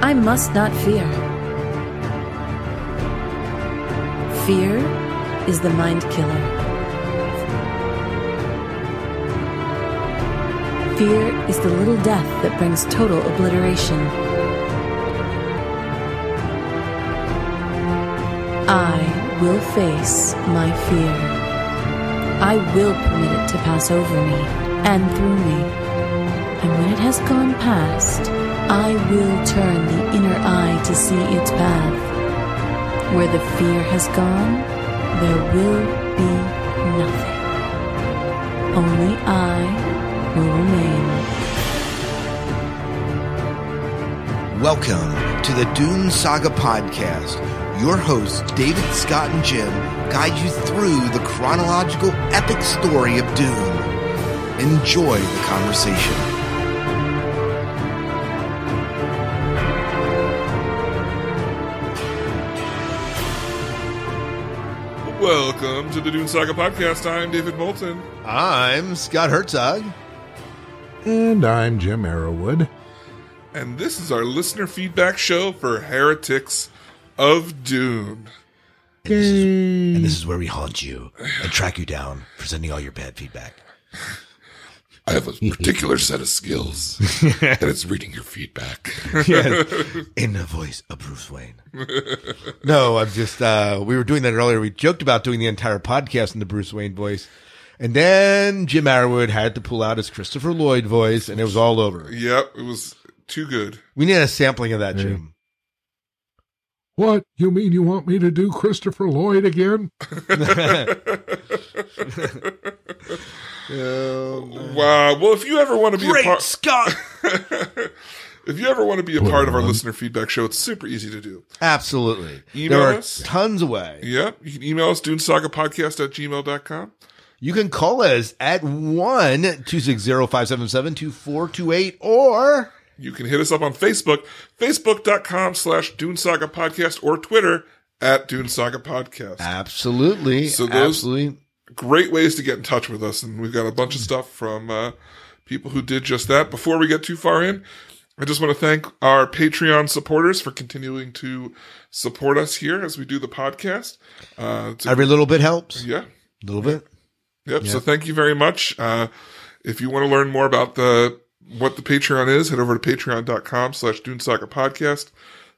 I must not fear. Fear is the mind killer. Fear is the little death that brings total obliteration. I will face my fear. I will permit it to pass over me and through me. And when it has gone past, I will turn the inner eye to see its path. Where the fear has gone, there will be nothing. Only I will remain. Welcome to the Dune Saga Podcast. Your hosts, David, Scott, and Jim, guide you through the chronological epic story of Dune. Enjoy the conversation. Welcome to the Dune Saga podcast. I'm David Moulton. I'm Scott Herzog. And I'm Jim Arrowwood. And this is our listener feedback show for Heretics of Dune. And this, is, and this is where we haunt you and track you down for sending all your bad feedback. I have a particular set of skills, and it's reading your feedback. In the voice of Bruce Wayne. no, I'm just, uh, we were doing that earlier. We joked about doing the entire podcast in the Bruce Wayne voice. And then Jim Arrowwood had to pull out his Christopher Lloyd voice, and it was all over. Yep, it was too good. We need a sampling of that, Jim. What? You mean you want me to do Christopher Lloyd again? Wow. Well, if you ever want to be Great a part, Scott! if you ever want to be a part of our listener feedback show, it's super easy to do. Absolutely. Email there are us. tons of ways. Yep, you can email us dunesagapodcast at gmail.com. You can call us at 1 260 or You can hit us up on Facebook, facebook.com slash Dune Saga Podcast, or Twitter at Dune Saga Podcast. absolutely, So those- absolutely. Great ways to get in touch with us. And we've got a bunch of stuff from uh, people who did just that. Before we get too far in, I just want to thank our Patreon supporters for continuing to support us here as we do the podcast. Uh, Every little bit helps. yeah. A little bit. Yep. So thank you very much. Uh, if you want to learn more about the what the Patreon is, head over to patreon.com slash Dune Saga Podcast.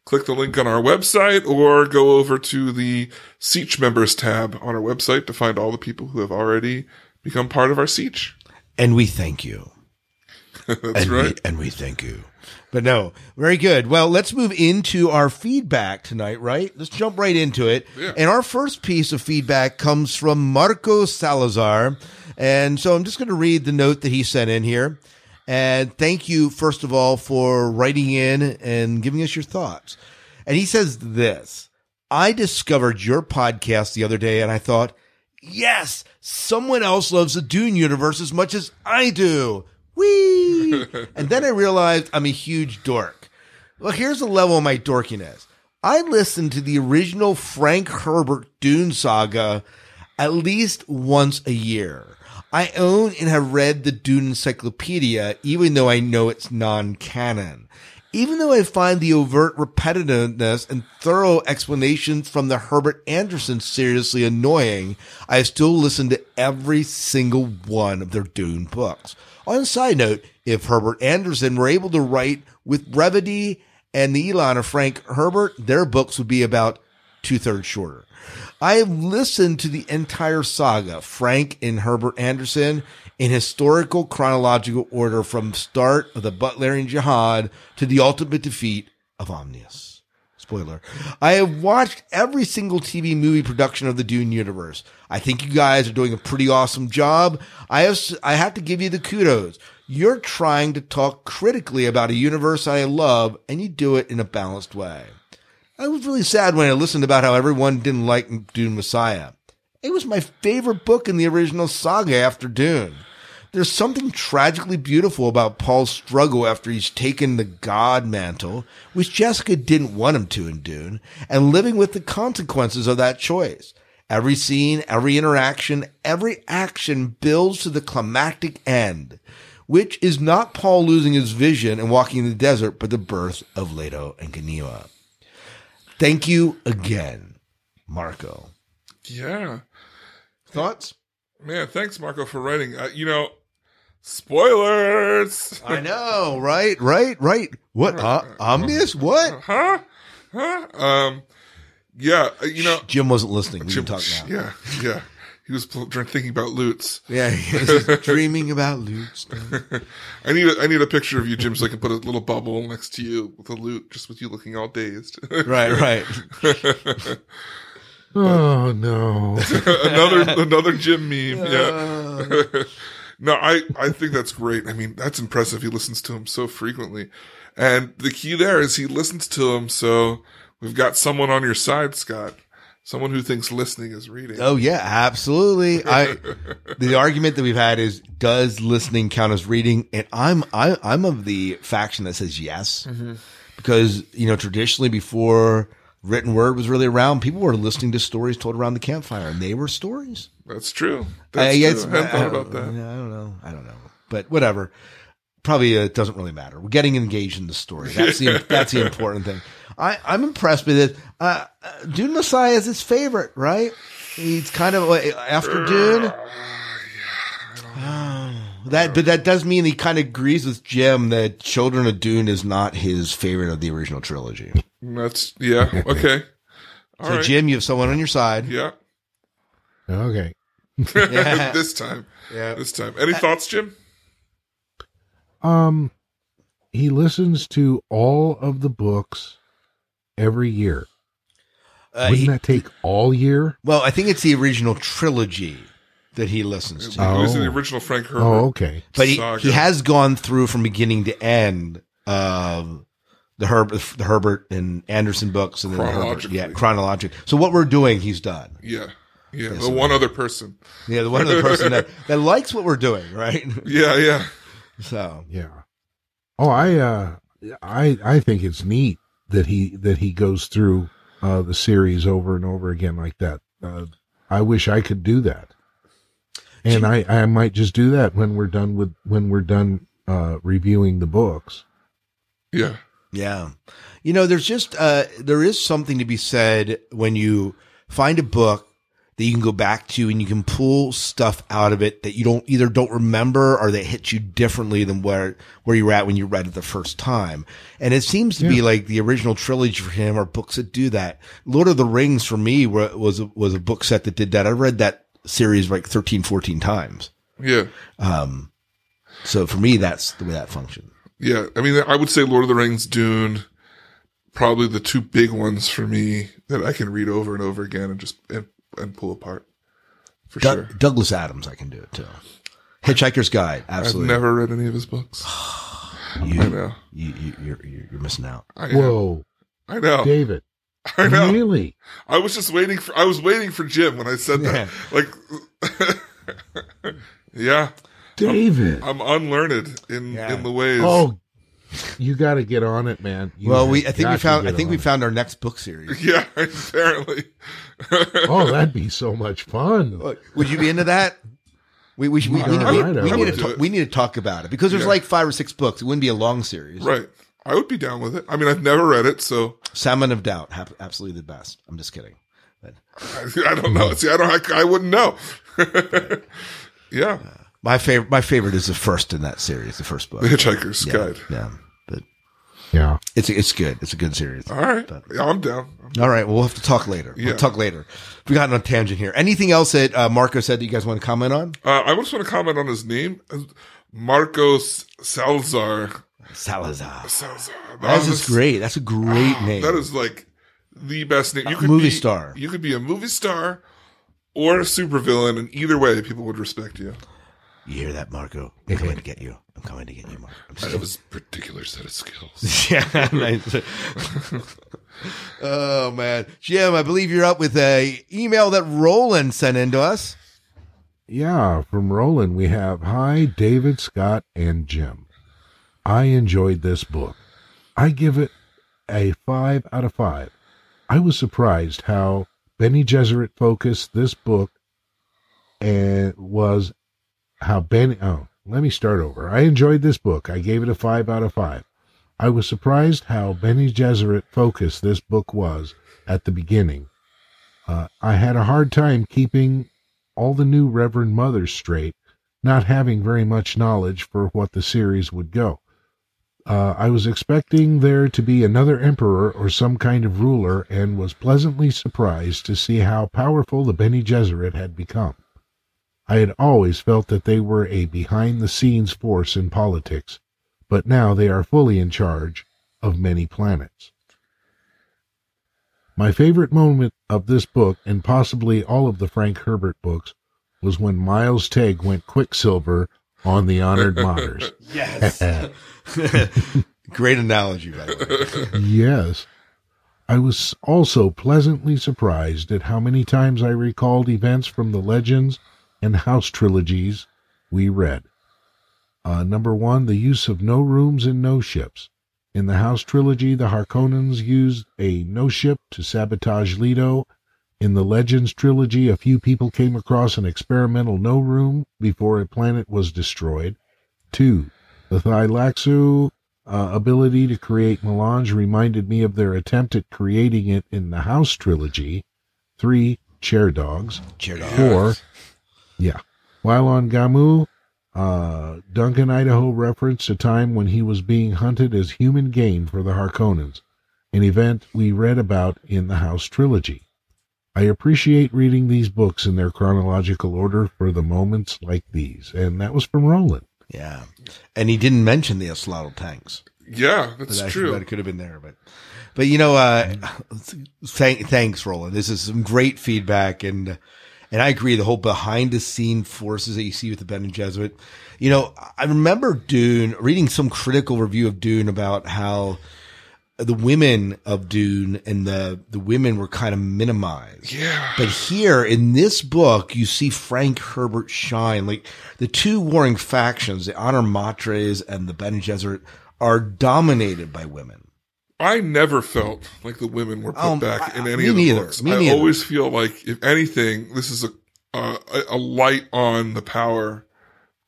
Click the link on our website or go over to the Sietch members tab on our website to find all the people who have already become part of our Sietch. And we thank you. That's and right. We, and we thank you. But no, very good. Well, let's move into our feedback tonight, right? Let's jump right into it. Yeah. And our first piece of feedback comes from Marco Salazar. And so I'm just going to read the note that he sent in here. And thank you, first of all, for writing in and giving us your thoughts. And he says this I discovered your podcast the other day and I thought, yes, someone else loves the Dune universe as much as I do. Whee! and then I realized I'm a huge dork. Well, here's the level of my dorkiness. I listened to the original Frank Herbert Dune saga at least once a year. I own and have read the Dune Encyclopedia, even though I know it's non-canon. Even though I find the overt repetitiveness and thorough explanations from the Herbert Anderson seriously annoying, I still listen to every single one of their Dune books. On a side note, if Herbert Anderson were able to write with brevity and the Elon of Frank Herbert, their books would be about two thirds shorter. I have listened to the entire saga, Frank and Herbert Anderson, in historical chronological order from start of the Butlerian Jihad to the ultimate defeat of Omnius. Spoiler. I have watched every single TV movie production of the Dune universe. I think you guys are doing a pretty awesome job. I have, I have to give you the kudos. You're trying to talk critically about a universe I love and you do it in a balanced way. I was really sad when I listened about how everyone didn't like Dune Messiah. It was my favorite book in the original saga after Dune. There's something tragically beautiful about Paul's struggle after he's taken the God mantle, which Jessica didn't want him to in Dune, and living with the consequences of that choice. Every scene, every interaction, every action builds to the climactic end. which is not Paul losing his vision and walking in the desert, but the birth of Leto and Ghanima. Thank you again, Marco. Yeah. Thoughts? Man, thanks, Marco, for writing. Uh, you know, spoilers. I know, right? Right? Right? What? Uh, Omnius? What? Huh? Huh? Um, yeah, uh, you know, Jim wasn't listening. We Jim- can talk now. yeah, yeah. He was thinking about loots. Yeah, he dreaming about loot stuff. I need a, I need a picture of you, Jim, so I can put a little bubble next to you with a loot, just with you looking all dazed. Right, right. Oh no. another another Jim meme. Yeah. Uh. no, I I think that's great. I mean, that's impressive. He listens to him so frequently, and the key there is he listens to him. So we've got someone on your side, Scott. Someone who thinks listening is reading. Oh yeah, absolutely. I the argument that we've had is does listening count as reading? And I'm I, I'm of the faction that says yes, mm-hmm. because you know traditionally before written word was really around, people were listening to stories told around the campfire, and they were stories. That's true. That's I guess true. I hadn't thought I- about that. I don't know. I don't know. But whatever. Probably uh, doesn't really matter. We're getting engaged in the story. That's the that's the important thing. I I'm impressed with it. Uh, uh, Dune Messiah is his favorite, right? He's kind of like, after Dune. That, but that does mean he kind of agrees with Jim that Children of Dune is not his favorite of the original trilogy. That's yeah. Okay. All so, right. Jim, you have someone on your side. Yeah. Okay. Yeah. this time. Yeah. This time. Any thoughts, Jim? Um, he listens to all of the books every year. Uh, Wouldn't he- that take all year? well, I think it's the original trilogy that he listens to. It was in the Oh. original Frank Herbert. Oh, okay. but he, saga. he has gone through from beginning to end um, the Herbert the Herbert and Anderson books and then the Herbert, Chronologically. yeah, chronologic. So what we're doing, he's done. Yeah. Yeah. The one other person. Yeah, the one other person that, that likes what we're doing, right? Yeah. Yeah. So Yeah. Oh, I uh I I think it's neat that he that he goes through uh the series over and over again like that. Uh I wish I could do that. And I I might just do that when we're done with when we're done uh reviewing the books. Yeah. Yeah. You know, there's just, uh, there is something to be said when you find a book that you can go back to and you can pull stuff out of it that you don't either don't remember or that hits you differently than where, where you were at when you read it the first time. And it seems to be like the original trilogy for him are books that do that. Lord of the Rings for me was, a, was a book set that did that. I read that series like 13, 14 times. Yeah. Um, so for me, that's the way that functions. Yeah. I mean, I would say Lord of the Rings, Dune, probably the two big ones for me that I can read over and over again and just and, and pull apart. For Doug- sure. Douglas Adams, I can do it too. Hitchhiker's Guide, I've absolutely. never read any of his books. you, I know. You, you, you're, you're you're missing out. I am. Whoa, I know. David. I know. Really? I was just waiting for. I was waiting for Jim when I said that. Like, yeah, David. I'm unlearned in Yeah. in the ways. Oh, you got to get on it, man. You well, we I think we found I think on we it. found our next book series. yeah. Apparently. Oh, that'd be so much fun. Look, Would you be into that? We we should- we, we, Yeah, we, we need to do talk, we need to talk about it because there's Yeah. like five or six books. It wouldn't be a long series. right. I would be down with it. I mean, I've never read it, so Salmon of Doubt, hap- absolutely the best. I'm just kidding. But I, I don't know. See, I don't. I, I wouldn't know. yeah. My favorite my favorite is the first in that series, the first book. The Hitchhiker's yeah, Guide. Yeah, but Yeah. it's it's good. It's a good series. All right. But- Yeah, I'm down. All right. Well, we'll have to talk later. Yeah. We'll talk later. We got on a tangent here. Anything else that uh, Marco said that you guys want to comment on? Uh, I just want to comment on his name, Marcos Salazar. Salazar. Salazar. That's That just great. That's a great name. That is like the best name. You could movie be, star. You could be a movie star or a supervillain, and either way, people would respect you. You hear that, Marco? I'm coming to get you. I'm coming to get you, Marco. I'm I just have his particular set of skills. yeah, nice. oh man, Jim, I believe you're up with a email that Roland sent in to us. Yeah, from Roland, we have Hi, David, Scott, and Jim. I enjoyed this book. I give it a five out of five. I was surprised how Bene Gesserit focused this book and was how Bene, oh, let me start over. I enjoyed this book. I gave it a five out of five. I was surprised how Bene Gesserit focused this book was at the beginning. Uh, I had a hard time keeping all the new Reverend Mothers straight, not having very much knowledge for what the series would go. Uh, I was expecting there to be another emperor or some kind of ruler, and was pleasantly surprised to see how powerful the Bene Gesserit had become. I had always felt that they were a behind the scenes force in politics, but now they are fully in charge of many planets. My favorite moment of this book, and possibly all of the Frank Herbert books, was when Miles Teg went Quicksilver on the Honored Matres. Yes. Great analogy, by the way. yes. I was also pleasantly surprised at how many times I recalled events from the Legends and House trilogies we read. Uh, number one, the use of no rooms and no ships. In the House trilogy, the Harkonnens used a no ship to sabotage Leto. In the Legends trilogy, a few people came across an experimental no room before a planet was destroyed. Two, the Tleilaxu uh, ability to create melange reminded me of their attempt at creating it in the House trilogy. Three, chair dogs. Chair dogs. Four, yeah. While on Gammu, uh, Duncan Idaho referenced a time when he was being hunted as human game for the Harkonnens, an event we read about in the House trilogy. I appreciate reading these books in their chronological order for the moments like these. And that was from Roland. Yeah. And he didn't mention the axolotl tanks. Yeah, that's But true. bet it could have been there, but, but you know, uh, thank, thanks, Roland. This is some great feedback. And, and I agree. The whole behind the scene forces that you see with the Bene Gesserit, you know, I remember Dune reading some critical review of Dune about how the women of Dune and the, the women were kind of minimized. Yeah. But here in this book, you see Frank Herbert shine. Like the two warring factions, the Honor Matres and the Bene Gesserit, are dominated by women. I never felt like the women were put Um, back in any of the neither. books. Me I neither. always feel like, if anything, this is a, a a light on the power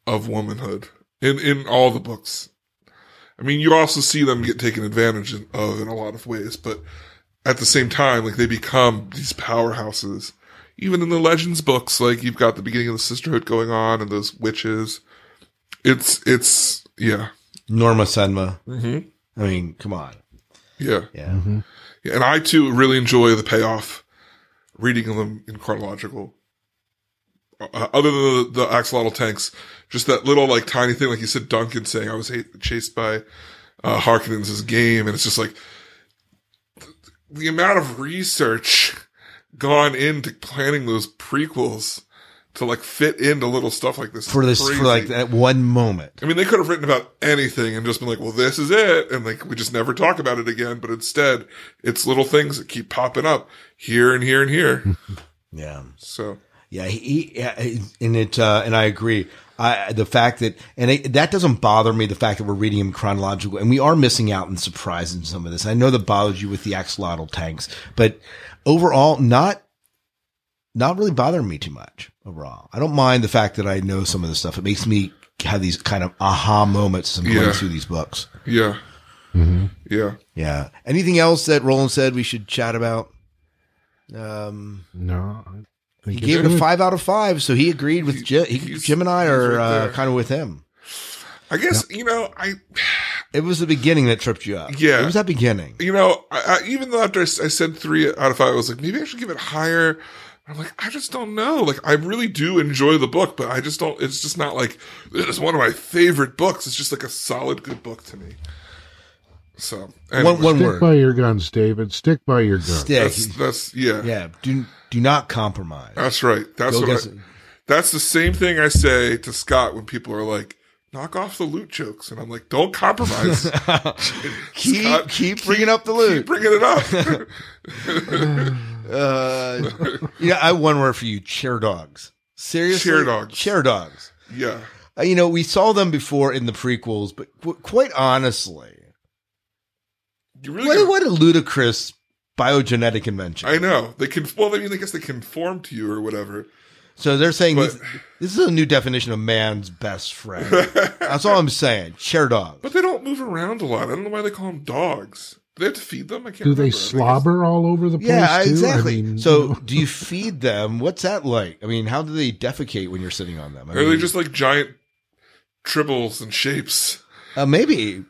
of womanhood in in all the books. I mean, you also see them get taken advantage of in a lot of ways, but at the same time, like they become these powerhouses. Even in the Legends books, like you've got the beginning of the Sisterhood going on and those witches. It's it's yeah Norma Cenva. Mhm. I mean, come on. Yeah. Yeah. Yeah, and I too really enjoy the payoff reading them in chronological. Uh, other than the, the axolotl tanks, just that little like tiny thing, like you said, Duncan saying I was hate, chased by uh, Harkonnens' game, and it's just like th- the amount of research gone into planning those prequels to like fit into little stuff like this For this, crazy. for like that one moment. I mean, they could have written about anything and just been like, well, this is it. And like, we just never talk about it again. But instead, it's little things that keep popping up here and here and here. Yeah. So, Yeah, he, he yeah, and it, uh, and I agree. I, the fact that, and it, that doesn't bother me, the fact that we're reading him chronological and we are missing out in surprise in some of this. I know that bothers you with the axolotl tanks, but overall, not, not really bothering me too much overall. I don't mind the fact that I know some of this stuff. It makes me have these kind of aha moments as I'm going Yeah. through these books. yeah. Yeah. Yeah. Anything else that Roland said we should chat about? Um, No, he gave it a five out of five, so he agreed with Jim. He, Jim and I are right uh, kind of with him. I guess, you know, I, It was the beginning that tripped you up. Yeah. it was that beginning. you know, I, I, even though after I said three out of five, I was like, maybe I should give it higher. I'm like, I just don't know. Like, I really do enjoy the book, but I just don't, it's just not like, it is one of my favorite books. It's just like a solid, good book to me. So, anyway, One one Stick word. by your guns, David. Stick by your guns. Stick. that's, that's, yeah, yeah. Do do not compromise. that's right. That's Go what I, that's the same thing I say to Scott when people are like, knock off the loot jokes. And I'm like, don't compromise. keep Scott, keep bringing up the Keep loot. bringing it up. Uh, yeah, I have one word for you: chair dogs. Seriously, Chair dogs. Chair dogs. yeah. Uh, you know, we saw them before in the prequels, but qu- quite honestly, You really what, what a ludicrous biogenetic invention. I know they can. Well, I mean, I guess they conform to you or whatever. So they're saying But- this, this is a new definition of man's best friend. That's all I'm saying. Chair dogs. But they don't move around a lot. I don't know why they call them dogs. Do they have to feed them? I can't. Do they remember. I think it's- slobber all over the place? Yeah, too? exactly. I mean, so, do you feed them? What's that like? I mean, how do they defecate when you're sitting on them? I Or are they just like giant tribbles and shapes? uh, maybe,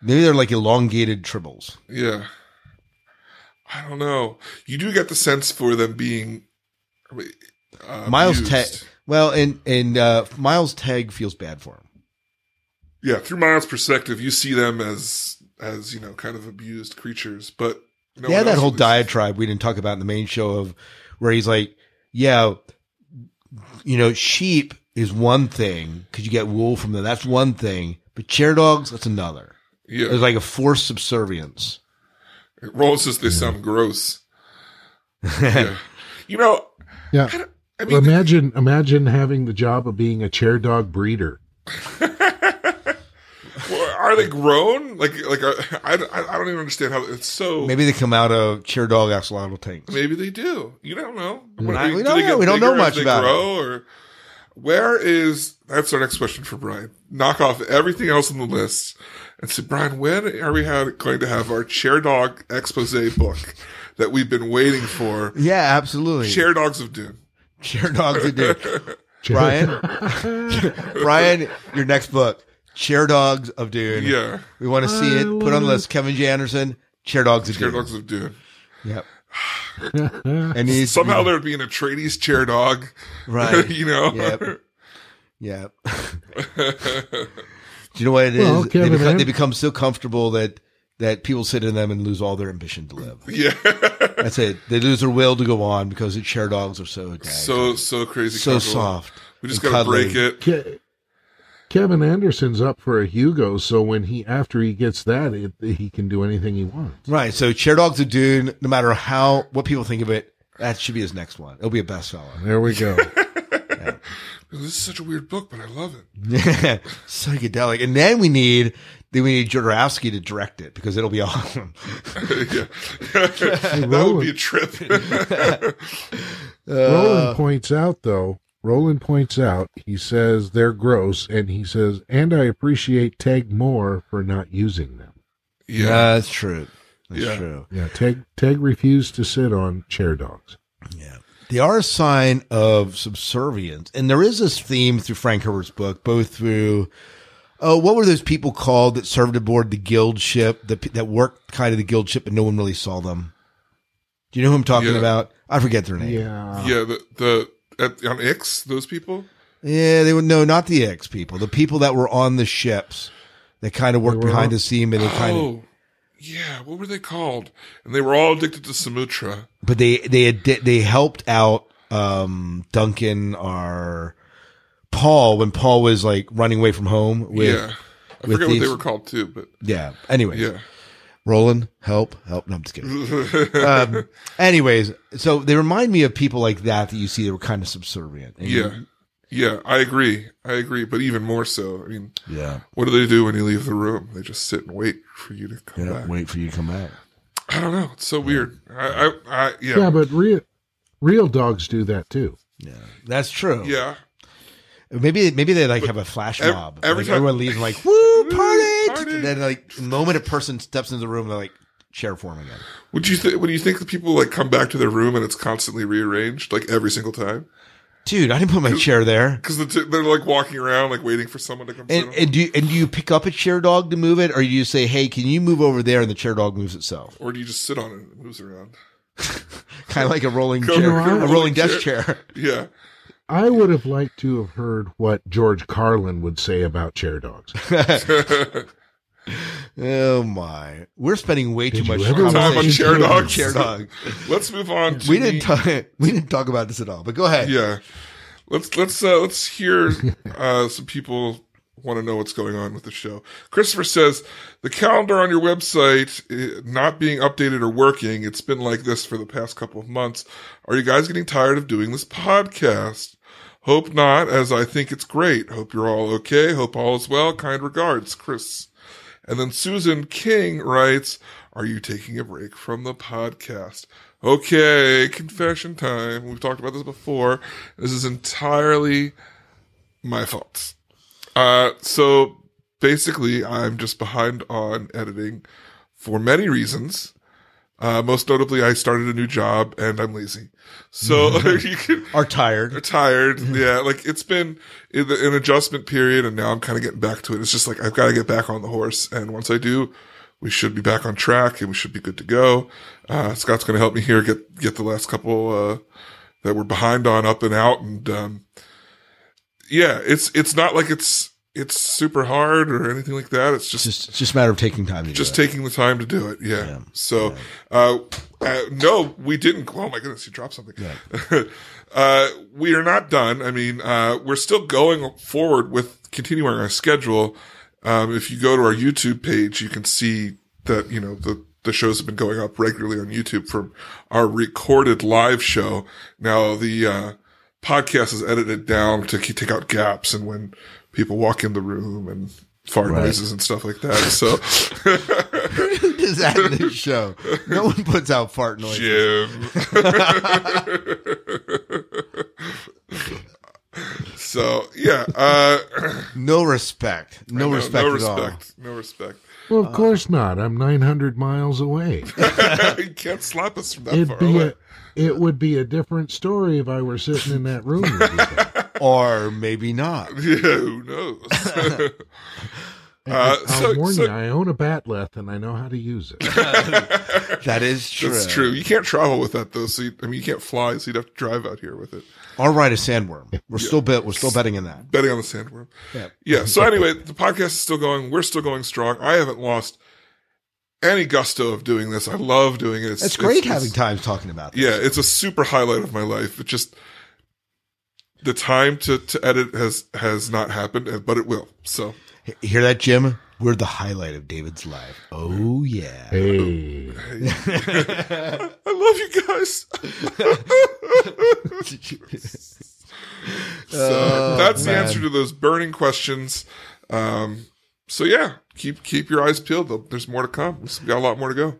maybe they're like elongated tribbles. Yeah. I don't know. You do get the sense for them being uh, Miles abused. Teg. Well, and and uh, Miles Teg feels bad for him. Yeah, through Miles' perspective, you see them as as you know, kind of abused creatures. But no yeah, one that whole really- diatribe we didn't talk about in the main show of where he's like, yeah, you know, sheep is one thing because you get wool from them. That's one thing, but chair dogs, that's another. Yeah, It's like a forced subservience. Roland says they sound gross. yeah. You know, yeah. I mean, imagine, imagine having the job of being a chair dog breeder. well, are they grown? Like, like uh, I, I, I don't even understand how it's so. Maybe they come out of chair dog axolotl tanks. Maybe they do. You don't know. When- I- do we they don't get know. We don't know much they about grow, Or where is? That's our next question for Brian. Knock off everything else on the list and say, Brian, when are we have, going to have our chair dog expose book that we've been waiting for? Yeah, absolutely. Chair dogs of doom. chair dogs are do. Brian, Brian, your next book, Chair Dogs of Dune. Yeah, We want to see I it. Put on the list. Kevin J. Anderson, Chair Dogs of chair Dune. dogs of Dune. Yep. And he's Somehow there'd be an Atreides chair dog. right. you know. Yep. Yep. Do you know what it is? Well, they, Kevin become, they become so comfortable that that people sit in them and lose all their ambition to live. yeah. That's it. They lose their will to go on because the chair dogs are so dang, so so crazy. so comfortable. soft. We just gotta cuddly. break it. Ke- Kevin Anderson's up for a Hugo, so when he after he gets that, it, he can do anything he wants. Right. So Chair Dogs of Dune, no matter how what people think of it, that should be his next one. It'll be a bestseller. There we go. This is such a weird book, but I love it. Yeah. Psychedelic. And then we need then we need Jodorowsky to direct it because it'll be awesome. that would be a trip. Roland points out, though. Roland points out. He says they're gross, and he says, and I appreciate Teg more for not using them. Yeah, yeah. that's true. That's Yeah. true. Yeah, Teg Teg refused to sit on chair dogs. Yeah. They are a sign of subservience. And there is this theme through Frank Herbert's book, both through, oh, what were those people called that served aboard the guild ship, that, that worked kind of the guild ship, but no one really saw them? Do you know who I'm talking Yeah. about? I forget their name. Yeah. Yeah, the the at, on Ix, those people. Yeah, they were, no, not the Ix people, the people that were on the ships that kind of worked behind on- the scene, and they kind of, Oh, yeah. What were they called? And they were all addicted to Samutra. but they, they, had, they helped out, um, Duncan or Paul when Paul was like running away from home with, yeah, I with forget what they were called too, but Yeah. Anyways, yeah. Roland, help, help. No, I'm just kidding. um, anyways, so they remind me of people like that that you see that were kind of subservient. And Yeah, yeah. I agree. I agree. But even more so. I mean, Yeah. what do they do when you leave the room? They just sit and wait for you to come You know, back. wait for you to come back. I don't know. It's so weird. I, I, I yeah, Yeah, yeah. but real real dogs do that too. Yeah. That's true. yeah. Maybe maybe they like have a flash ev- mob. every like time- everyone leaves and like, woo, party! And then like the moment a person steps into the room, they're like chair form again. Would you think? Would you think that people like come back to their room and it's constantly rearranged, like every single time? Dude, I didn't put my chair there. Because the t- they're like walking around, like waiting for someone to come. And, and do you, and do you pick up a chair dog to move it, or do you say, "Hey, can you move over there?" and the chair dog moves itself, or do you just sit on it and it moves around? kind of like a rolling chair, a rolling rolling desk chair. chair. Yeah. I would have liked to have heard what George Carlin would say about chair dogs. Oh my, we're spending way too much Time on conversation chair dogs. Chair dog. Let's move on. To We didn't talk. We didn't talk about this at all. But go ahead. Yeah. Let's let's uh, let's hear uh, some people want to know what's going on with the show. Christopher says the calendar on your website eh, not being updated or working. It's been like this for the past couple of months. Are you guys getting tired of doing this podcast? Hope not, as I think it's great. Hope you're all okay. Hope all is well. Kind regards, Chris. And then Susan King writes, are you taking a break from the podcast? Okay, confession time. We've talked about this before. This is entirely my fault. Uh, so basically, I'm just behind on editing for many reasons. Uh, most notably, I started a new job and I'm lazy. So you can, Are tired. Are tired. Yeah. Like it's been in the- an adjustment period and now I'm kind of getting back to it. It's just like, I've got to get back on the horse. And once I do, we should be back on track and we should be good to go. Uh, Scott's going to help me here get, get the last couple, uh, that we're behind on up and out. And, um, yeah, it's, it's not like it's, it's super hard or anything like that. It's just, Just, just a matter of taking time to just do it. taking the time to do it. Yeah. Yeah. So, Uh, uh, no, we didn't. Oh my goodness, you dropped something. uh, we are not done. I mean, uh, we're still going forward with continuing our schedule. Um, if you go to our YouTube page, you can see that, you know, the, the shows have been going up regularly on YouTube from our recorded live show. Now the, uh, podcast is edited down to ke- take out gaps and when people walk in the room and fart Right. noises and stuff like that. So, Who does that in this show? No one puts out fart noises. Jim. so yeah, uh, No respect. No, no, respect no at all. respect, no respect. Well, of course not. I'm 900 miles away. you can't slap us from that It'd far be away. a, it would be a different story if I were sitting in that room. with you. Or maybe not. yeah, who knows? uh, I'll so, warn so you, I own a bat'leth and I know how to use it. That is true. that's true. You can't travel with that though. So you, I mean, you can't fly, so you'd have to drive out here with it. All right, a sandworm. We're still bet. We're still betting in that. betting on the sandworm. Yeah. Yeah. So anyway, the podcast is still going. We're still going strong. I haven't lost any gusto of doing this. I love doing it. It's, It's great it's- having times talking about this. Yeah, it's a super highlight of my life. It just the time to to edit has has not happened, but it will. So Hear that, Jim? We're the highlight of David's life. Oh yeah. Hey, I love you guys. so that's the answer to those burning questions. Um, so yeah, keep keep your eyes peeled. though. There's more to come. We've got a lot more to go.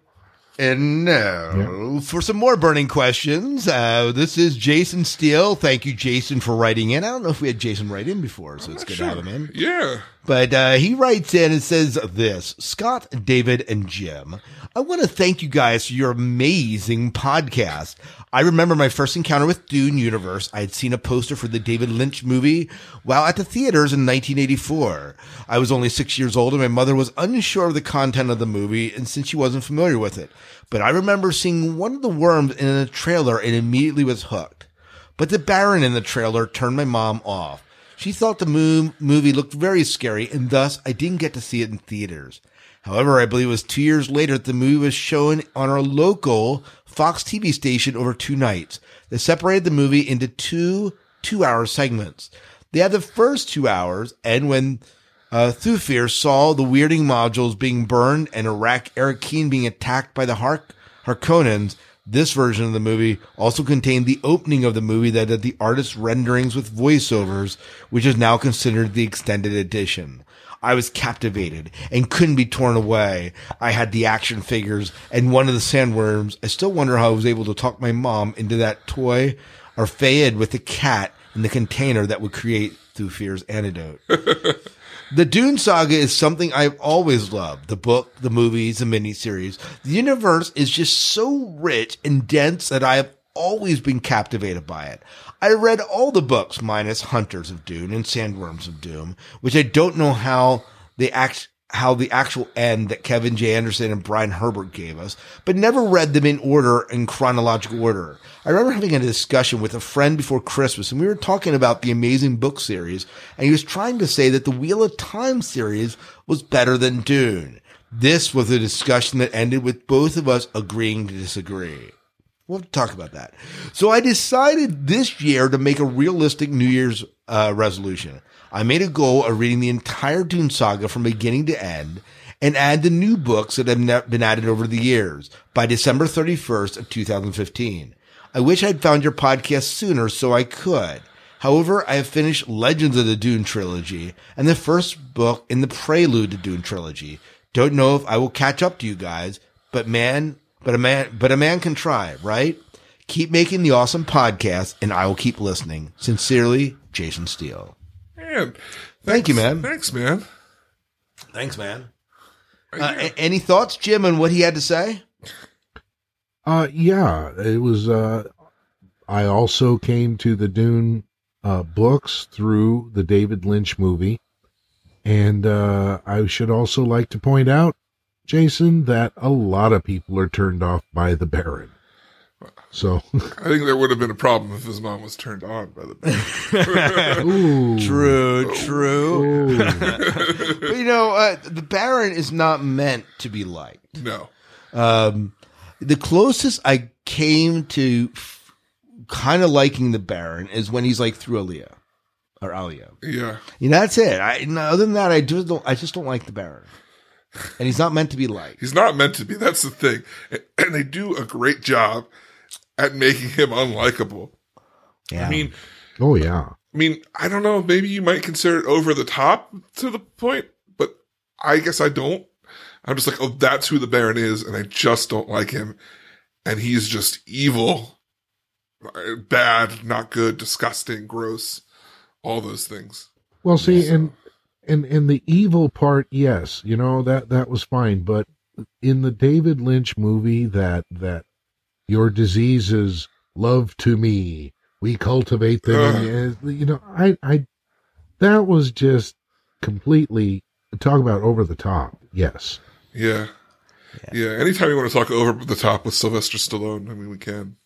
And now, for some more burning questions, uh, this is Jason Steele. Thank you, Jason, for writing in. I don't know if we had Jason write in before, so it's good to have him in. Yeah. But uh, he writes in and says this Scott, David, and Jim, I want to thank you guys for your amazing podcast. I remember my first encounter with Dune Universe. I had seen a poster for the David Lynch movie while at the theaters in 1984. I was only six years old and my mother was unsure of the content of the movie and since she wasn't familiar with it. But I remember seeing one of the worms in a trailer and immediately was hooked. But the Baron in the trailer turned my mom off. She thought the mo- movie looked very scary, and thus I didn't get to see it in theaters. However, I believe it was two years later that the movie was shown on our local Fox TV station over two nights. They separated the movie into two two-hour segments. They had the first two hours, and when uh, Thufir saw the weirding modules being burned and Iraq Arrakeen being attacked by the Hark- Harkonnens, this version of the movie also contained the opening of the movie that had the artist's renderings with voiceovers, which is now considered the extended edition. I was captivated and couldn't be torn away. I had the action figures and one of the sandworms. I still wonder how I was able to talk my mom into that toy or Feyd with the cat in the container that would create Thufir's antidote. The Dune saga is something I've always loved. The book, the movies, the miniseries. The universe is just so rich and dense that I have always been captivated by it. I read all the books minus Hunters of Dune and Sandworms of Dune, which I don't know how they act, how the actual end that Kevin J. Anderson and Brian Herbert gave us, but never read them in order, in chronological order. I remember having a discussion with a friend before Christmas and we were talking about the amazing book series and he was trying to say that the Wheel of Time series was better than Dune. This was a discussion that ended with both of us agreeing to disagree. We'll talk about that. So I decided this year to make a realistic New Year's uh, resolution. I made a goal of reading the entire Dune saga from beginning to end and add the new books that have been added over the years by December 31st of 2015. I wish I'd found your podcast sooner so I could. However, I have finished Legends of the Dune trilogy and the first book in the prelude to Dune trilogy. Don't know if I will catch up to you guys, but man, but a man, but a man can try, right? Keep making the awesome podcast and I will keep listening. Sincerely, Jason Steele. Man, Thank you, man. Thanks, man. Thanks, man. Uh, a- any thoughts, Jim, on what he had to say? Uh, yeah, it was, uh, I also came to the Dune, uh, books through the David Lynch movie. And, uh, I should also like to point out, Jason, that a lot of people are turned off by the Baron. So, I think there would have been a problem if his mom was turned on by the Baron. ooh, True, true. ooh. but you know, uh, the Baron is not meant to be liked. no. Um, the closest I came to f- kind of liking the Baron is when he's like through Aaliyah or Alia. Yeah. You know, that's it. I, other than that, I just don't, I just don't like the Baron. And he's not meant to be liked. He's not meant to be. That's the thing. And they do a great job at making him unlikable. Yeah. I mean, Oh, yeah. I mean, I don't know. Maybe you might consider it over the top to the point, but I guess I don't. I'm just like, oh, that's who the Baron is, and I just don't like him. And he's just evil, uh, bad, not good, disgusting, gross, all those things. Well, see, and and and the evil part, yes, you know that that was fine, but in the David Lynch movie, that that your disease is love to me, we cultivate them, in you, eh, you know, I I that was just completely talk about over the top. Yes, Yeah. Yeah. Anytime you want to talk over the top with Sylvester Stallone, I mean, we can.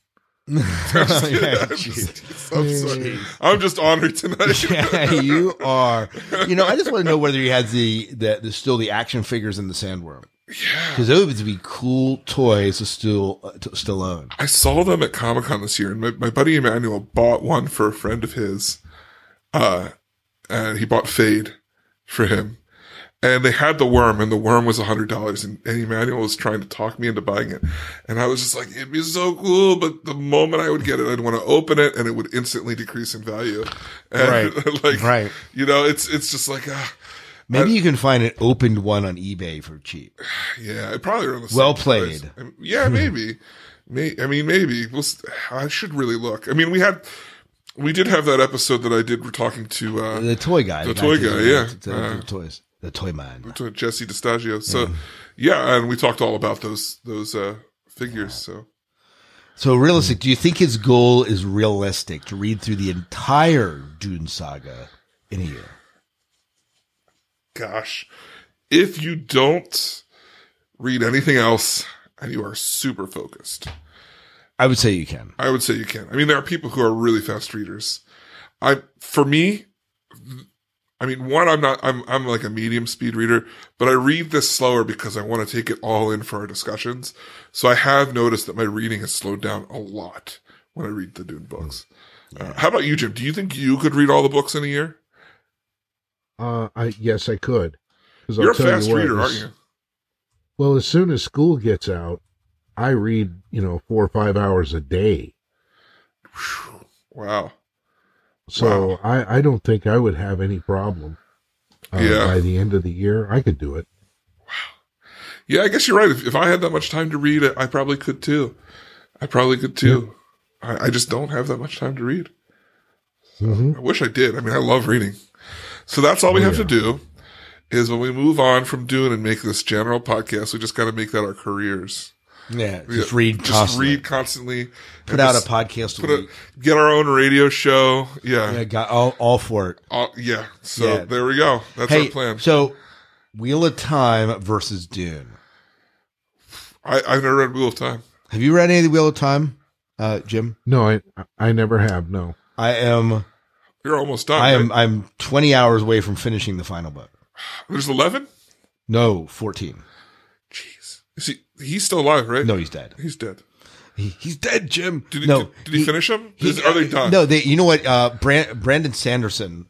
Yeah, I'm, sorry. I'm just honored tonight. yeah, you are. You know, I just want to know whether he has the, the, the still the action figures in the sandworm. yeah. Because those would be cool toys to still uh, to still own. I saw them at Comic Con this year, and my, my buddy Emmanuel bought one for a friend of his. Uh, and he bought Feyd for him. And they had the worm, and the worm was a hundred dollars, and, and Emmanuel was trying to talk me into buying it. And I was just like, it'd be so cool, but the moment I would get it, I'd want to open it, and it would instantly decrease in value. And Right. like, Right. you know, it's it's just like, ah, Maybe you can find an opened one on eBay for cheap. yeah, it probably around the same Well played. Um, Yeah, maybe. May, I mean, maybe. We'll, I should really look. I mean, we had, we did have that episode that I did. We're talking to uh, The toy guy. The guy toy to- guy, yeah. to- to- Uh, the toys. The toy man. to Jesse DeStagio. So, yeah, and we talked all about those those uh, figures. So, So realistic, do you think his goal is realistic to read through the entire Dune saga in a year? gosh, if you don't read anything else and you are super focused, I would say you can. I would say you can. I mean, there are people who are really fast readers. I, for me, I mean, one, I'm not, I'm, I'm like a medium speed reader, but I read this slower because I want to take it all in for our discussions. So I have noticed that my reading has slowed down a lot when I read the Dune books. Uh, how about you, Jim? Do you think you could read all the books in a year? uh, I yes, I could. You're a tell you fast what, reader, aren't you? Well, as soon as school gets out, I read, you know, four or five hours a day. Wow. So Wow. I, I don't think I would have any problem. Uh, Yeah. By the end of the year, I could do it. Wow. Yeah, I guess you're right. If, if I had that much time to read it, I probably could too. I probably could too. I, I just don't have that much time to read. Mhm. I wish I did. I mean, I love reading. So that's all we Oh, have yeah. to do is when we move on from Dune and make this general podcast, we just got to make that our careers. Yeah, just Yeah, read Just constantly. read constantly. Put and out a podcast put a, get our own radio show. Yeah. Yeah, got all, all for it. Uh, yeah. So Yeah. there we go. That's hey, our plan. so Wheel of Time versus Dune. I, I've never read Wheel of Time. Have you read any of the Wheel of Time, uh, Jim? No, I I never have. No. I am. You're almost done. I am. right? I'm 20 hours away from finishing the final book. There's 11? No, 14. Jeez. Is he, he's still alive, right? No, he's dead. He's dead. He, he's dead, Jim. Did he, no, did, did he, finish them? Is- he- are they done? No, they. You know what? Uh, Brand, Brandon Sanderson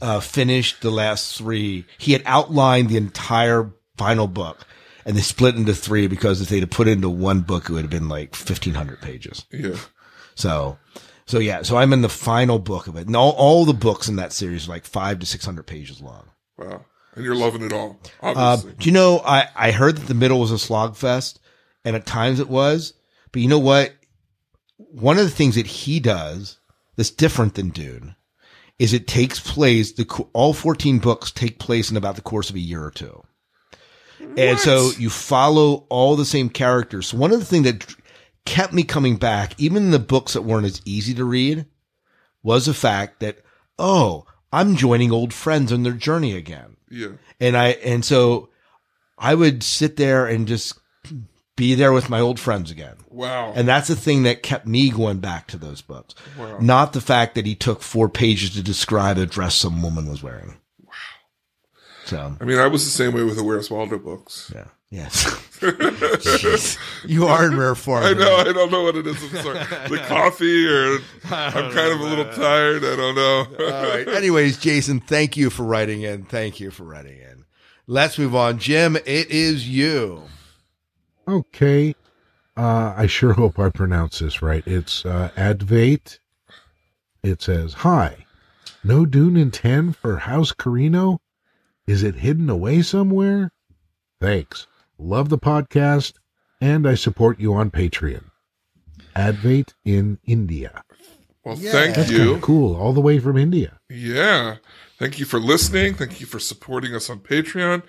uh, finished the last three. He had outlined the entire final book, and they split into three because if they'd have put it into one book, it would have been like fifteen hundred pages. Yeah. So, so yeah. So I'm in the final book of it, and all, all the books in that series are like five to six hundred pages long. Wow. And you're loving it all, Uh, do you know? I I heard that the middle was a slog fest, and at times it was. But you know what? One of the things that he does that's different than Dune is it takes place. The all fourteen books take place in about the course of a year or two, and so you follow all the same characters. So one of the things that kept me coming back, even in the books that weren't as easy to read, was the fact that oh, I'm joining old friends on their journey again Yeah. and I and so I would sit there and just be there with my old friends again. Wow. And that's the thing that kept me going back to those books. Wow. Not the fact that he took four pages to describe a dress some woman was wearing. Wow. So I mean, I was the same way with the Where's Waldo books. yeah. Yes. Jeez. You are in rare form. I know. I don't know what it is. I'm sorry. The coffee, or I'm kind of a little tired. I don't know. All right. Anyways, Jason, thank you for writing in. Thank you for writing in. Let's move on. Jim, it is you. Okay. Uh, I sure hope I pronounce this right. It's uh, Advait. It says, Hi. No Dune in 10 for House Corrino? Is it hidden away somewhere? Thanks. Love the podcast, and I support you on Patreon. Advait in India. Well, Yeah. thank That's kind you. of cool. All the way from India. Yeah. Thank you for listening. Thank you for supporting us on Patreon.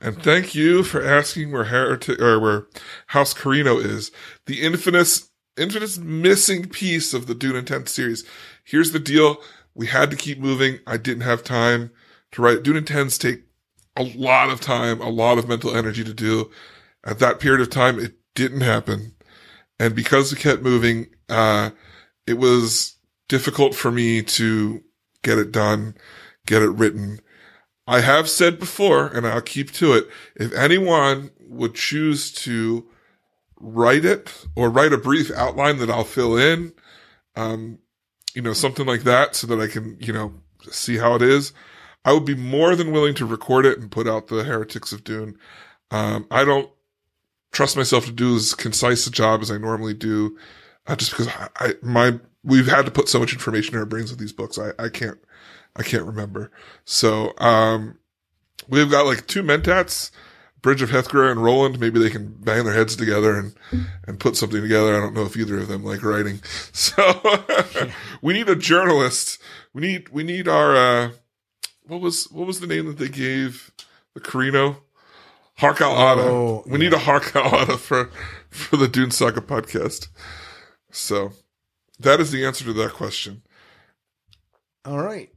And thank you for asking where Heretic or where House Corrino is. The infamous, infamous missing piece of the Dune Intense series. Here's the deal. We had to keep moving. I didn't have time to write. Dune Intense take a lot of time, a lot of mental energy to do. At that period of time, it didn't happen. And because we kept moving, uh, it was difficult for me to get it done, get it written. I have said before, and I'll keep to it. If anyone would choose to write it or write a brief outline that I'll fill in, um, you know, something like that so that I can, you know, see how it is, I would be more than willing to record it and put out the Heretics of Dune. Um, I don't trust myself to do as concise a job as I normally do, uh, just because I, I, my, we've had to put so much information in our brains with these books. I, I can't, I can't remember. So, um, we've got like two mentats, Bridge of Hethra and Roland. Maybe they can bang their heads together and, and put something together. I don't know if either of them like writing. So we need a journalist. We need, we need our, uh, what was, what was the name that they gave the Corrino? Hark Al Ada. Oh, we need a Harq al-Ada for, for the Dune Saga podcast. So that is the answer to that question. All right.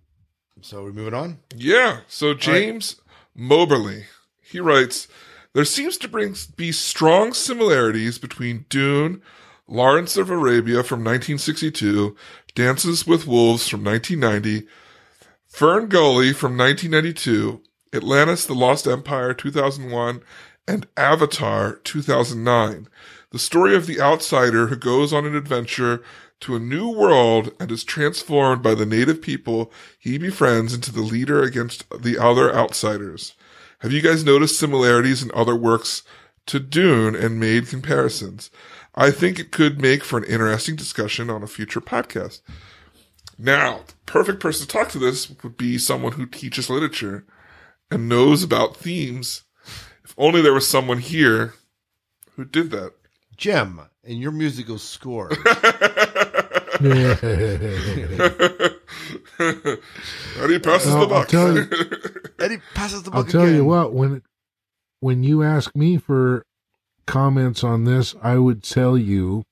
So we're moving on. Yeah. So James Moberly, he writes, there seems to bring, be strong similarities between Dune, Lawrence of Arabia from 1962, Dances with Wolves from 1990, Fern Gully from 1992, Atlantis, The Lost Empire 2001, and Avatar 2009. The story of the outsider who goes on an adventure to a new world and is transformed by the native people he befriends into the leader against the other outsiders. Have you guys noticed similarities in other works to Dune and made comparisons? I think it could make for an interesting discussion on a future podcast. Now, the perfect person to talk to this would be someone who teaches literature and knows about themes. If only there was someone here who did that. Jim, in your musical score, Eddie passes Well, the I'll buck. tell you- Eddie passes the I'll tell again. you what, when when you ask me for comments on this, I would tell you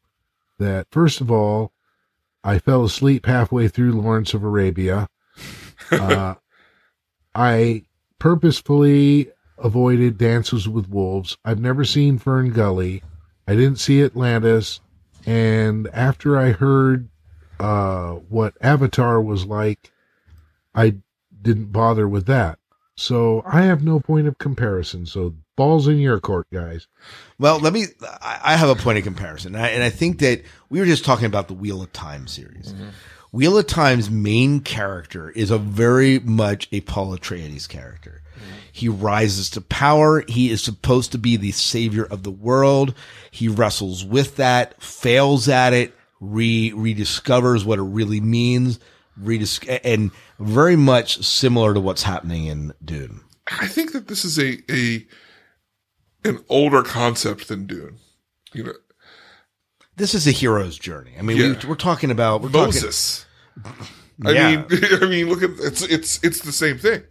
that first of all, I fell asleep halfway through Lawrence of Arabia. Uh, I purposefully avoided Dances with Wolves. I've never seen Fern Gully. I didn't see Atlantis. And after I heard uh, what Avatar was like, I didn't bother with that. So I have no point of comparison. So balls in your court, guys. Well, let me. I I have a point of comparison, and I, and I think that we were just talking about the Wheel of Time series. Mm-hmm. Wheel of Time's main character is a very much a Paul Atreides character. Mm-hmm. He rises to power. He is supposed to be the savior of the world. He wrestles with that, fails at it, re rediscovers what it really means, redis- and very much similar to what's happening in Dune. I think that this is a, a an older concept than Dune. You know, This is a hero's journey. I mean, Yeah. we, we're talking about we're Moses. I Yeah. mean, I mean, look at it's it's it's the same thing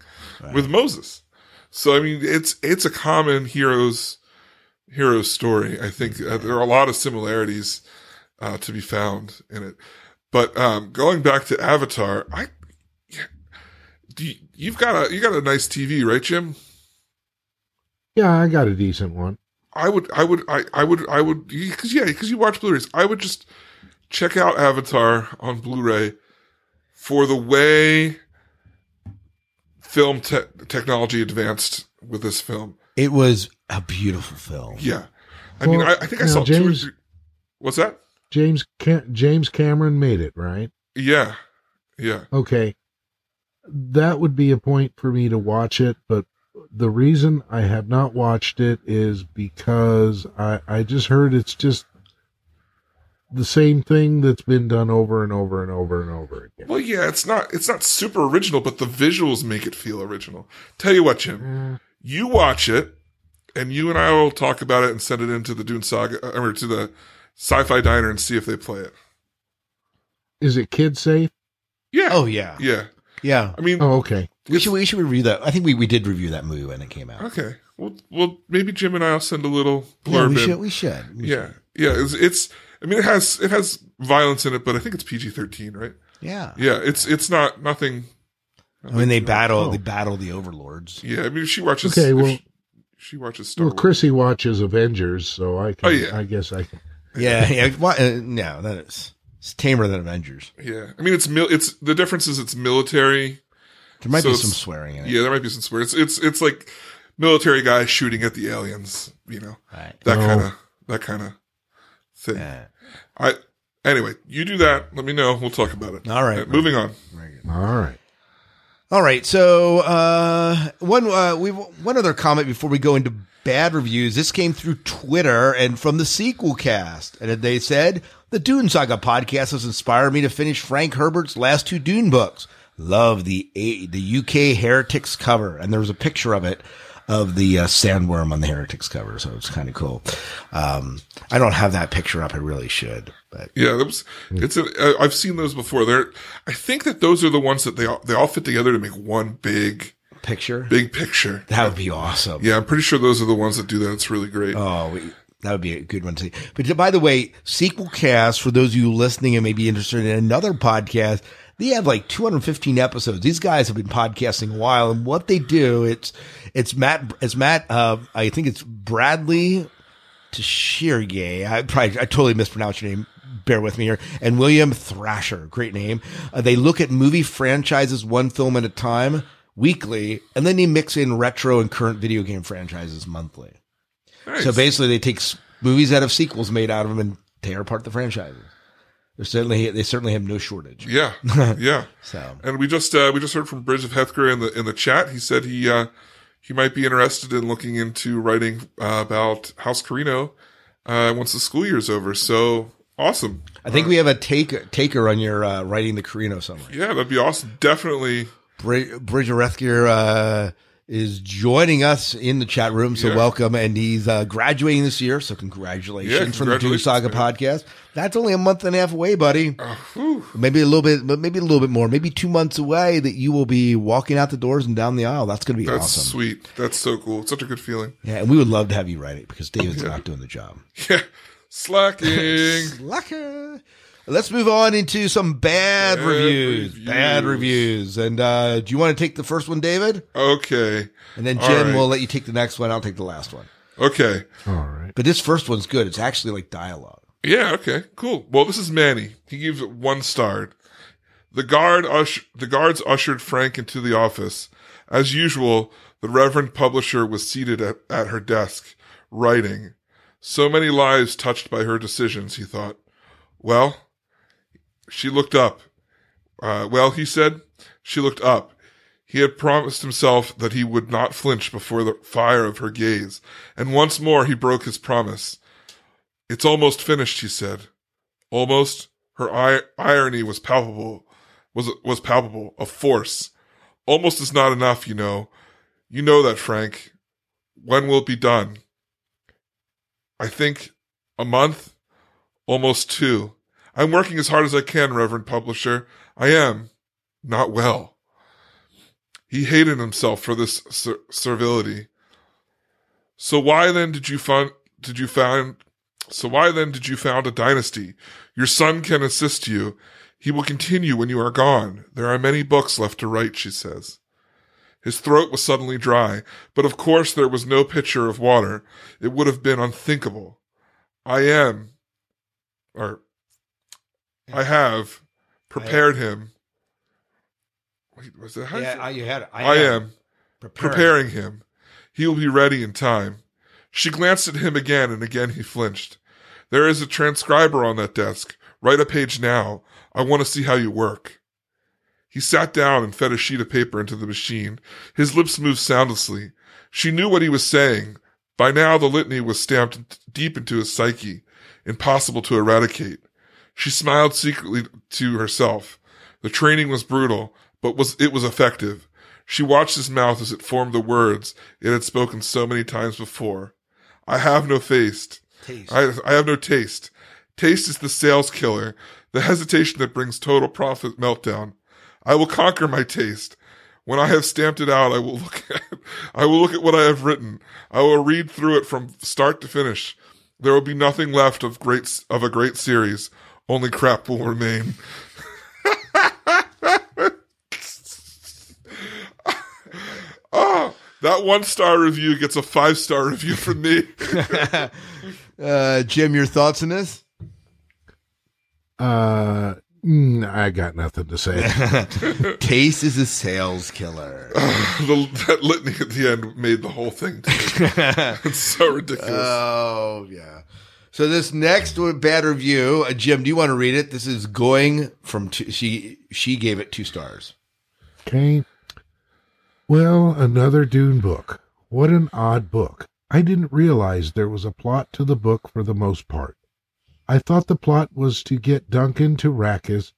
with Moses. So I mean, it's it's a common hero's hero's story. I think uh, there are a lot of similarities uh, to be found in it. But um, going back to Avatar, I you've got a you got a nice TV, right, Jim? Yeah, I got a decent one. I would, I would, I, I would, I would, because yeah, because you watch Blu-rays. I would just check out Avatar on Blu-ray for the way film te- technology advanced with this film. It was a beautiful film. Yeah, I mean, I, I think I now, saw two or James- three. What's that? James Cam- James Cameron made it, right? Yeah, yeah, Okay. That would be a point for me to watch it, but the reason I have not watched it is because I, I just heard it's just the same thing that's been done over and over and over and over again. Well, yeah, it's not, it's not super original, but the visuals make it feel original. Tell you what, Jim, Mm, you watch it, and you and I will talk about it and send it into the Dune Saga or to the Sci-Fi Diner and see if they play it. Is it kid safe? Yeah. Oh yeah, Yeah. Yeah. I mean, Oh, okay. We should we should review that. I think we, we did review that movie when it came out. okay. Well, well, maybe Jim and I'll send a little Yeah, blurb we in. should. We should. We yeah. Yeah. It's, it's, I mean, it has, it has violence in it, but I think it's PG 13, right? Yeah. Yeah. It's, it's not, nothing. I mean, they battle. Oh. They battle the overlords. Yeah. I mean, if she watches, Okay, if well- she, she watches Star Well, Wars. Chrissy watches Avengers, so I can. Oh, yeah. I guess I can. Yeah. Yeah. Why- uh, no, that is it's tamer than Avengers. Yeah. I mean, it's, mil- it's, the difference is it's military. There might So be some swearing in it. Yeah. There might be some swearing. It's, it's, it's like military guys shooting at the aliens, you know, Right. that kind of, that kind of thing. Yeah. I, anyway, you do that. Let me know. We'll talk about it. All right. Uh, moving on. Very. All right. All right. So uh, one uh, we one other comment before we go into bad reviews. This came through Twitter and from the sequel cast, and they said the Dune Saga podcast has inspired me to finish Frank Herbert's last two Dune books. Love the A- the UK Heretics cover, and there was a picture of it of the uh, sandworm on the Heretics cover, so it's kind of cool. Um, I don't have that picture up. I really should, but Yeah, that was, it's a, uh, I've seen those before. They're, I think that those are the ones that they all, they all fit together to make one big, picture big picture. that would be awesome. Yeah, I'm pretty sure those are the ones that do that. It's really great. Oh, we, that would be a good one to see. But by the way, Sequel Cast, for those of you listening and may be interested in another podcast, they have like 215 episodes. These guys have been podcasting a while, and what they do, it's it's Matt, it's Matt. Uh, I think it's Bradley Tashirgay. I probably I totally mispronounced your name. Bear with me here. And William Thrasher, great name. Uh, they look at movie franchises one film at a time weekly, and then they mix in retro and current video game franchises monthly. Nice. So basically, they take movies that have sequels made out of them and tear apart the franchises. They certainly they certainly have no shortage. yeah, yeah. So And we just, uh, we just heard from Bridge of Hethger in the, in the chat. He said he, uh, he might be interested in looking into writing, uh, about House Corrino, uh, once the school year's over. So awesome. I think we have a take taker on your uh, writing the Corrino summary. Yeah, that'd be awesome. Definitely. Bri- Bridger Rethger uh, is joining us in the chat room, so Yeah. welcome. And he's uh, graduating this year, so congratulations Yeah, from the congratulations, Saga man. podcast. That's only a month and a half away, buddy. Maybe a little bit, but maybe a little bit more. Maybe two months away that you will be walking out the doors and down the aisle. That's going to be That's awesome. sweet. That's so cool. It's such a good feeling. Yeah, and we would love to have you write it because David's not doing the job. Yeah. Slacking. Slacker. Let's move on into some bad, Bad reviews. reviews. Bad reviews. And uh, do you want to take the first one, David? okay. And then All Jim right. will let you take the next one. I'll take the last one. Okay. All right. But this first one's good. It's actually like dialogue. Yeah, okay, cool. Well, this is Manny. He gives it one star. The guard ush- the guards ushered Frank into the office. As usual, the reverend publisher was seated at, at her desk, writing. So many lives touched by her decisions, he thought. Well, she looked up. Uh, well, he said, she looked up. He had promised himself that he would not flinch before the fire of her gaze, and once more he broke his promise. It's almost finished, he said. Almost. Her I- irony was palpable. Was was palpable. A force. Almost is not enough, you know. You know that, Frank. When will it be done? I think A month? Almost two. I'm working as hard as I can, Reverend Publisher. I am. Not well. He hated himself for this ser- servility. So why then did you found, did you found, so why then did you found a dynasty? Your son can assist you. He will continue when you are gone. There are many books left to write, she says. His throat was suddenly dry, but of course there was no pitcher of water. It would have been unthinkable. I am, or I have prepared him. Wait, was that how Yeah, I, you had it. I am preparing. preparing him. He will be ready in time. She glanced at him again, and again he flinched. There is a transcriber on that desk. Write a page now. I want to see how you work. He sat down and fed a sheet of paper into the machine. His lips moved soundlessly. She knew what he was saying. By now the litany was stamped deep into his psyche, impossible to eradicate. She smiled secretly to herself. The training was brutal, but was it was effective. She watched his mouth as it formed the words it had spoken so many times before. I have no taste. Taste. I, I have no taste. Taste is the sales killer, the hesitation that brings total profit meltdown. I will conquer my taste. When I have stamped it out, I will look at, I will look at what I have written. I will read through it from start to finish. There will be nothing left of great, of a great series. Only crap will remain. oh, that one star review gets a five star review from me. Uh, Jim, your thoughts on this? Uh, mm, I got nothing to say. Case is a sales killer. the, that litany at the end made the whole thing. It's so ridiculous. Oh yeah. So this next bad review, uh, Jim, do you want to read it? This is going from two, she she gave it two stars. Okay. Well, another Dune book. What an odd book. I didn't realize there was a plot to the book for the most part. I thought the plot was to get Duncan to Arrakis,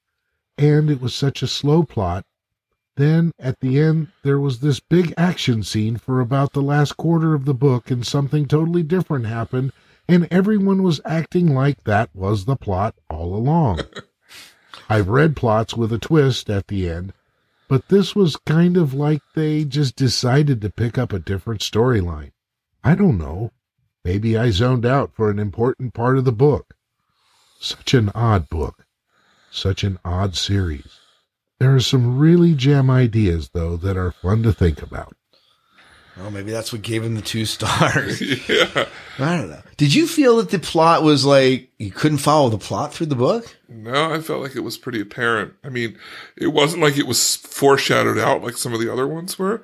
and it was such a slow plot. Then, at the end, there was this big action scene for about the last quarter of the book, and something totally different happened, and everyone was acting like that was the plot all along. I've read plots with a twist at the end, but this was kind of like they just decided to pick up a different storyline. I don't know. Maybe I zoned out for an important part of the book. Such an odd book. Such an odd series. There are some really gem ideas, though, that are fun to think about. Well, maybe that's what gave him the two stars. yeah. I don't know. Did you feel that the plot was like you couldn't follow the plot through the book? No, I felt like it was pretty apparent. I mean, it wasn't like it was foreshadowed out like some of the other ones were.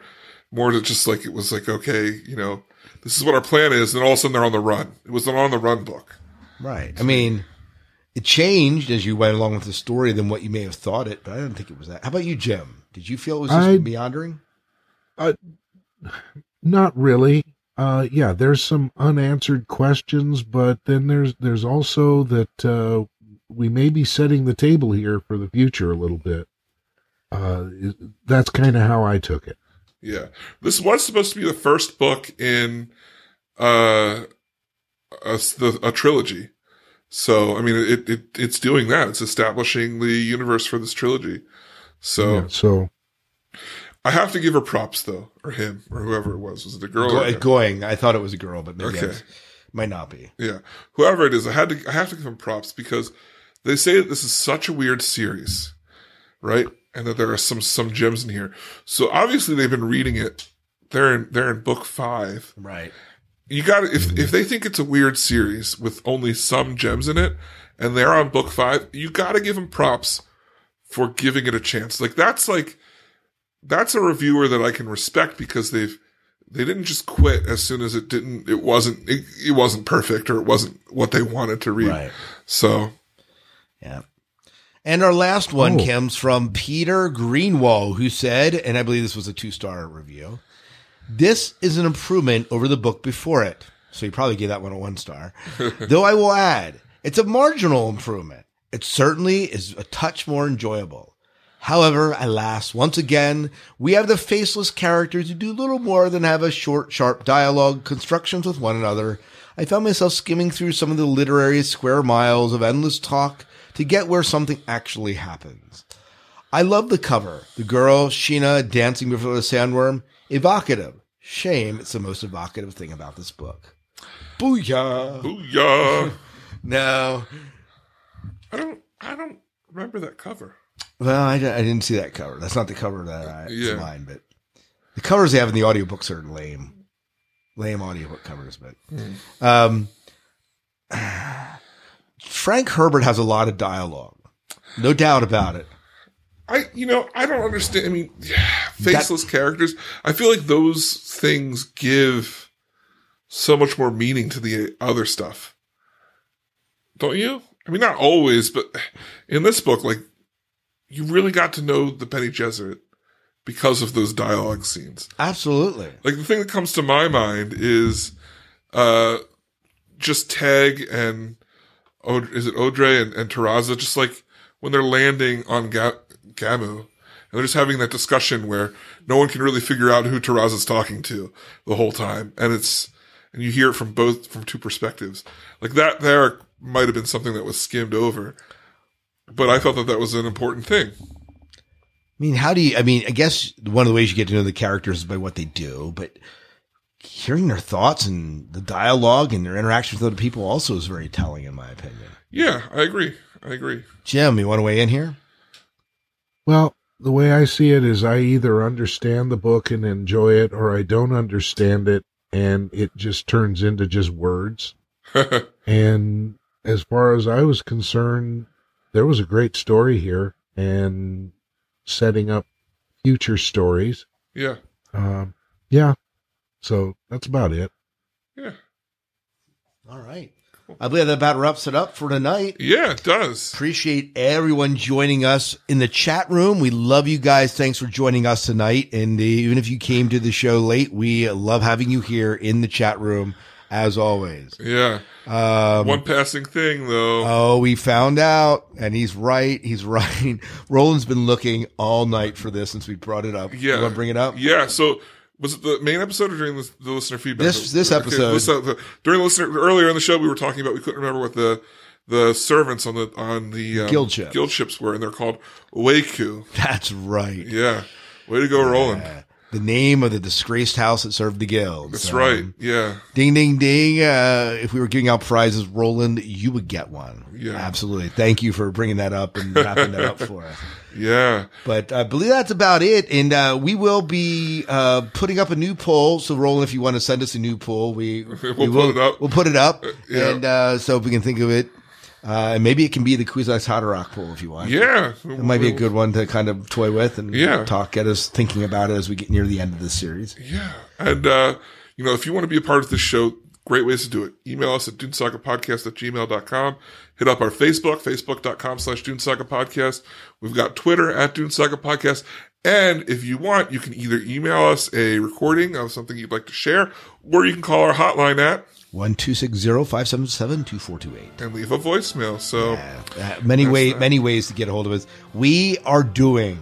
More to just like it was like, okay, you know, this is what our plan is, and all of a sudden they're on the run. It was an on the run book. Right. I mean, it changed as you went along with the story than what you may have thought it, but I didn't think it was that. How about you, Jim? Did you feel it was just I- meandering? Not really. Uh, yeah, there's some unanswered questions, but then there's there's also that uh, we may be setting the table here for the future a little bit. Uh, that's kind of how I took it. Yeah. This was supposed to be the first book in uh a, the, a trilogy. So, I mean, it, it it's doing that. It's establishing the universe for this trilogy. So, Yeah, so I have to give her props though, or him, or whoever it was. Was it a girl? Go, going. I thought it was a girl, but maybe Okay. was- might not be. Yeah, whoever it is, I had to. I have to give him props because they say that this is such a weird series, right? And that there are some some gems in here. So obviously they've been reading it. They're in they're in book five. Right. You got if if they think it's a weird series with only some gems in it, and they're on book five, you got to give them props for giving it a chance. Like that's like that's a reviewer that I can respect because they've they didn't just quit as soon as it didn't it wasn't it, it wasn't perfect or it wasn't what they wanted to read. Right. So Yeah. And our last one Oh. comes from Peter Greenwald, who said, and I believe this was a two star review. This is an improvement over the book before it. So you probably gave that one a one star. Though I will add, it's a marginal improvement. It certainly is a touch more enjoyable. However, alas, once again, we have the faceless characters who do little more than have a short, sharp dialogue constructions with one another. I found myself skimming through some of the literary square miles of endless talk to get where something actually happens. I love the cover. The girl, Sheeana, dancing before the sandworm. Evocative. Shame it's the most evocative thing about this book. Booyah! Booyah! No. I don't. I don't remember that cover. Well, I, I didn't see that cover. That's not the cover that I Yeah. yeah. mine, but the covers they have in the audiobooks are lame. Lame audiobook covers, but um Frank Herbert has a lot of dialogue. No doubt about it. I, you know, I don't understand. I mean, faceless characters. I feel like those things give so much more meaning to the other stuff. Don't you? I mean, not always, but in this book, like, you really got to know the Bene Gesserit because of those dialogue scenes. Absolutely. Like, the thing that comes to my mind is, uh, just Teg and, is it Audrey and, and Taraza, just like when they're landing on Ga- Gammu, and they're just having that discussion where no one can really figure out who Taraza's talking to the whole time. And it's, and you hear it from both, from two perspectives. Like that there might have been something that was skimmed over. But I thought that that was an important thing. I mean, how do you? I mean, I guess one of the ways you get to know the characters is by what they do, but hearing their thoughts and the dialogue and their interaction with other people also is very telling, in my opinion. Yeah, I agree. I agree. Jim, you want to weigh in here? Well, the way I see it is I either understand the book and enjoy it or I don't understand it and it just turns into just words. And as far as I was concerned, there was a great story here and setting up future stories. yeah. Um, yeah. So that's about it. Yeah. All right. I believe that about wraps it up for tonight. Yeah, it does. Appreciate everyone joining us in the chat room. We love you guys. Thanks for joining us tonight. And even if you came to the show late, we love having you here in the chat room as always. Yeah. Um, One passing thing though. Oh, we found out, and he's right. He's right. Roland's been looking all night for this since we brought it up. Yeah. you want to bring it up? Yeah. So was it the main episode or during the, the listener feedback? This- this episode. this, uh, during the listener earlier in the show, we were talking about we couldn't remember what the the servants on the on the um, Guild ships. guild ships were, and they're called Wayku. That's right. Yeah. Way to go, Roland. Uh, the name of the disgraced house that served the guild. That's So, right. Yeah. Ding, ding, ding. Uh, if we were giving out prizes, Roland, you would get one. Yeah. Absolutely. Thank you for bringing that up and wrapping that up for us. Yeah. But I believe that's about it. And uh, we will be uh, putting up a new poll. So, Roland, if you want to send us a new poll, we, we'll put will, it up. We'll put it up. yeah. And uh, so if we can think of it. Uh, and maybe it can be the Kwisatz Haderach poll if you want. Yeah. It might be a good one to kind of toy with and Yeah. talk, get us thinking about it as we get near the end of this series. Yeah. And, uh, you know, if you want to be a part of this show, great ways to do it. Email us at dunesagapodcast at gmail.com. Hit up our Facebook, facebook.com slash dunesagapodcast. We've got Twitter at dunesagapodcast. And if you want, you can either email us a recording of something you'd like to share, or you can call our hotline at One two six zero five seven seven two four two eight. and leave a voicemail. So, Uh, many That's way, that. many ways to get a hold of us. We are doing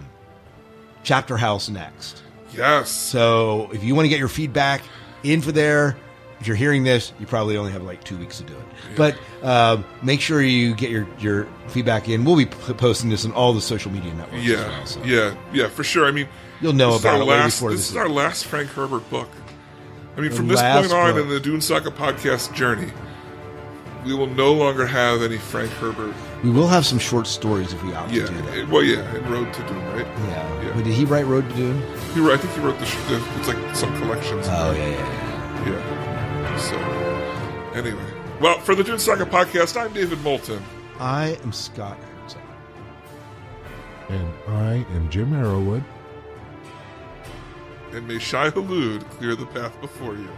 Chapter House next. yes. So if you want to get your feedback in for there, if you're hearing this, you probably only have like two weeks to do it. But um, make sure you get your, your feedback in. We'll be p- posting this on all the social media networks. as Yeah. well, so Yeah. Yeah, for sure. I mean, You'll know about it last, before this this is our last Frank Herbert book. I mean, from this last point on book. in the Dune Saga podcast journey, we will no longer have any Frank Herbert. We will have some short stories if we opt Yeah, to do that. it- well, yeah, in Road to Dune, right? yeah. yeah. But did he write Road to Dune? He wrote, I think he wrote the, sh- the it's like some collections. Oh yeah, yeah. yeah. yeah. So, anyway, well, for the Dune Saga podcast, I'm David Moulton. I am Scott Herzog. And I am Jim Arrowwood. And may Shai-Hulud clear the path before you.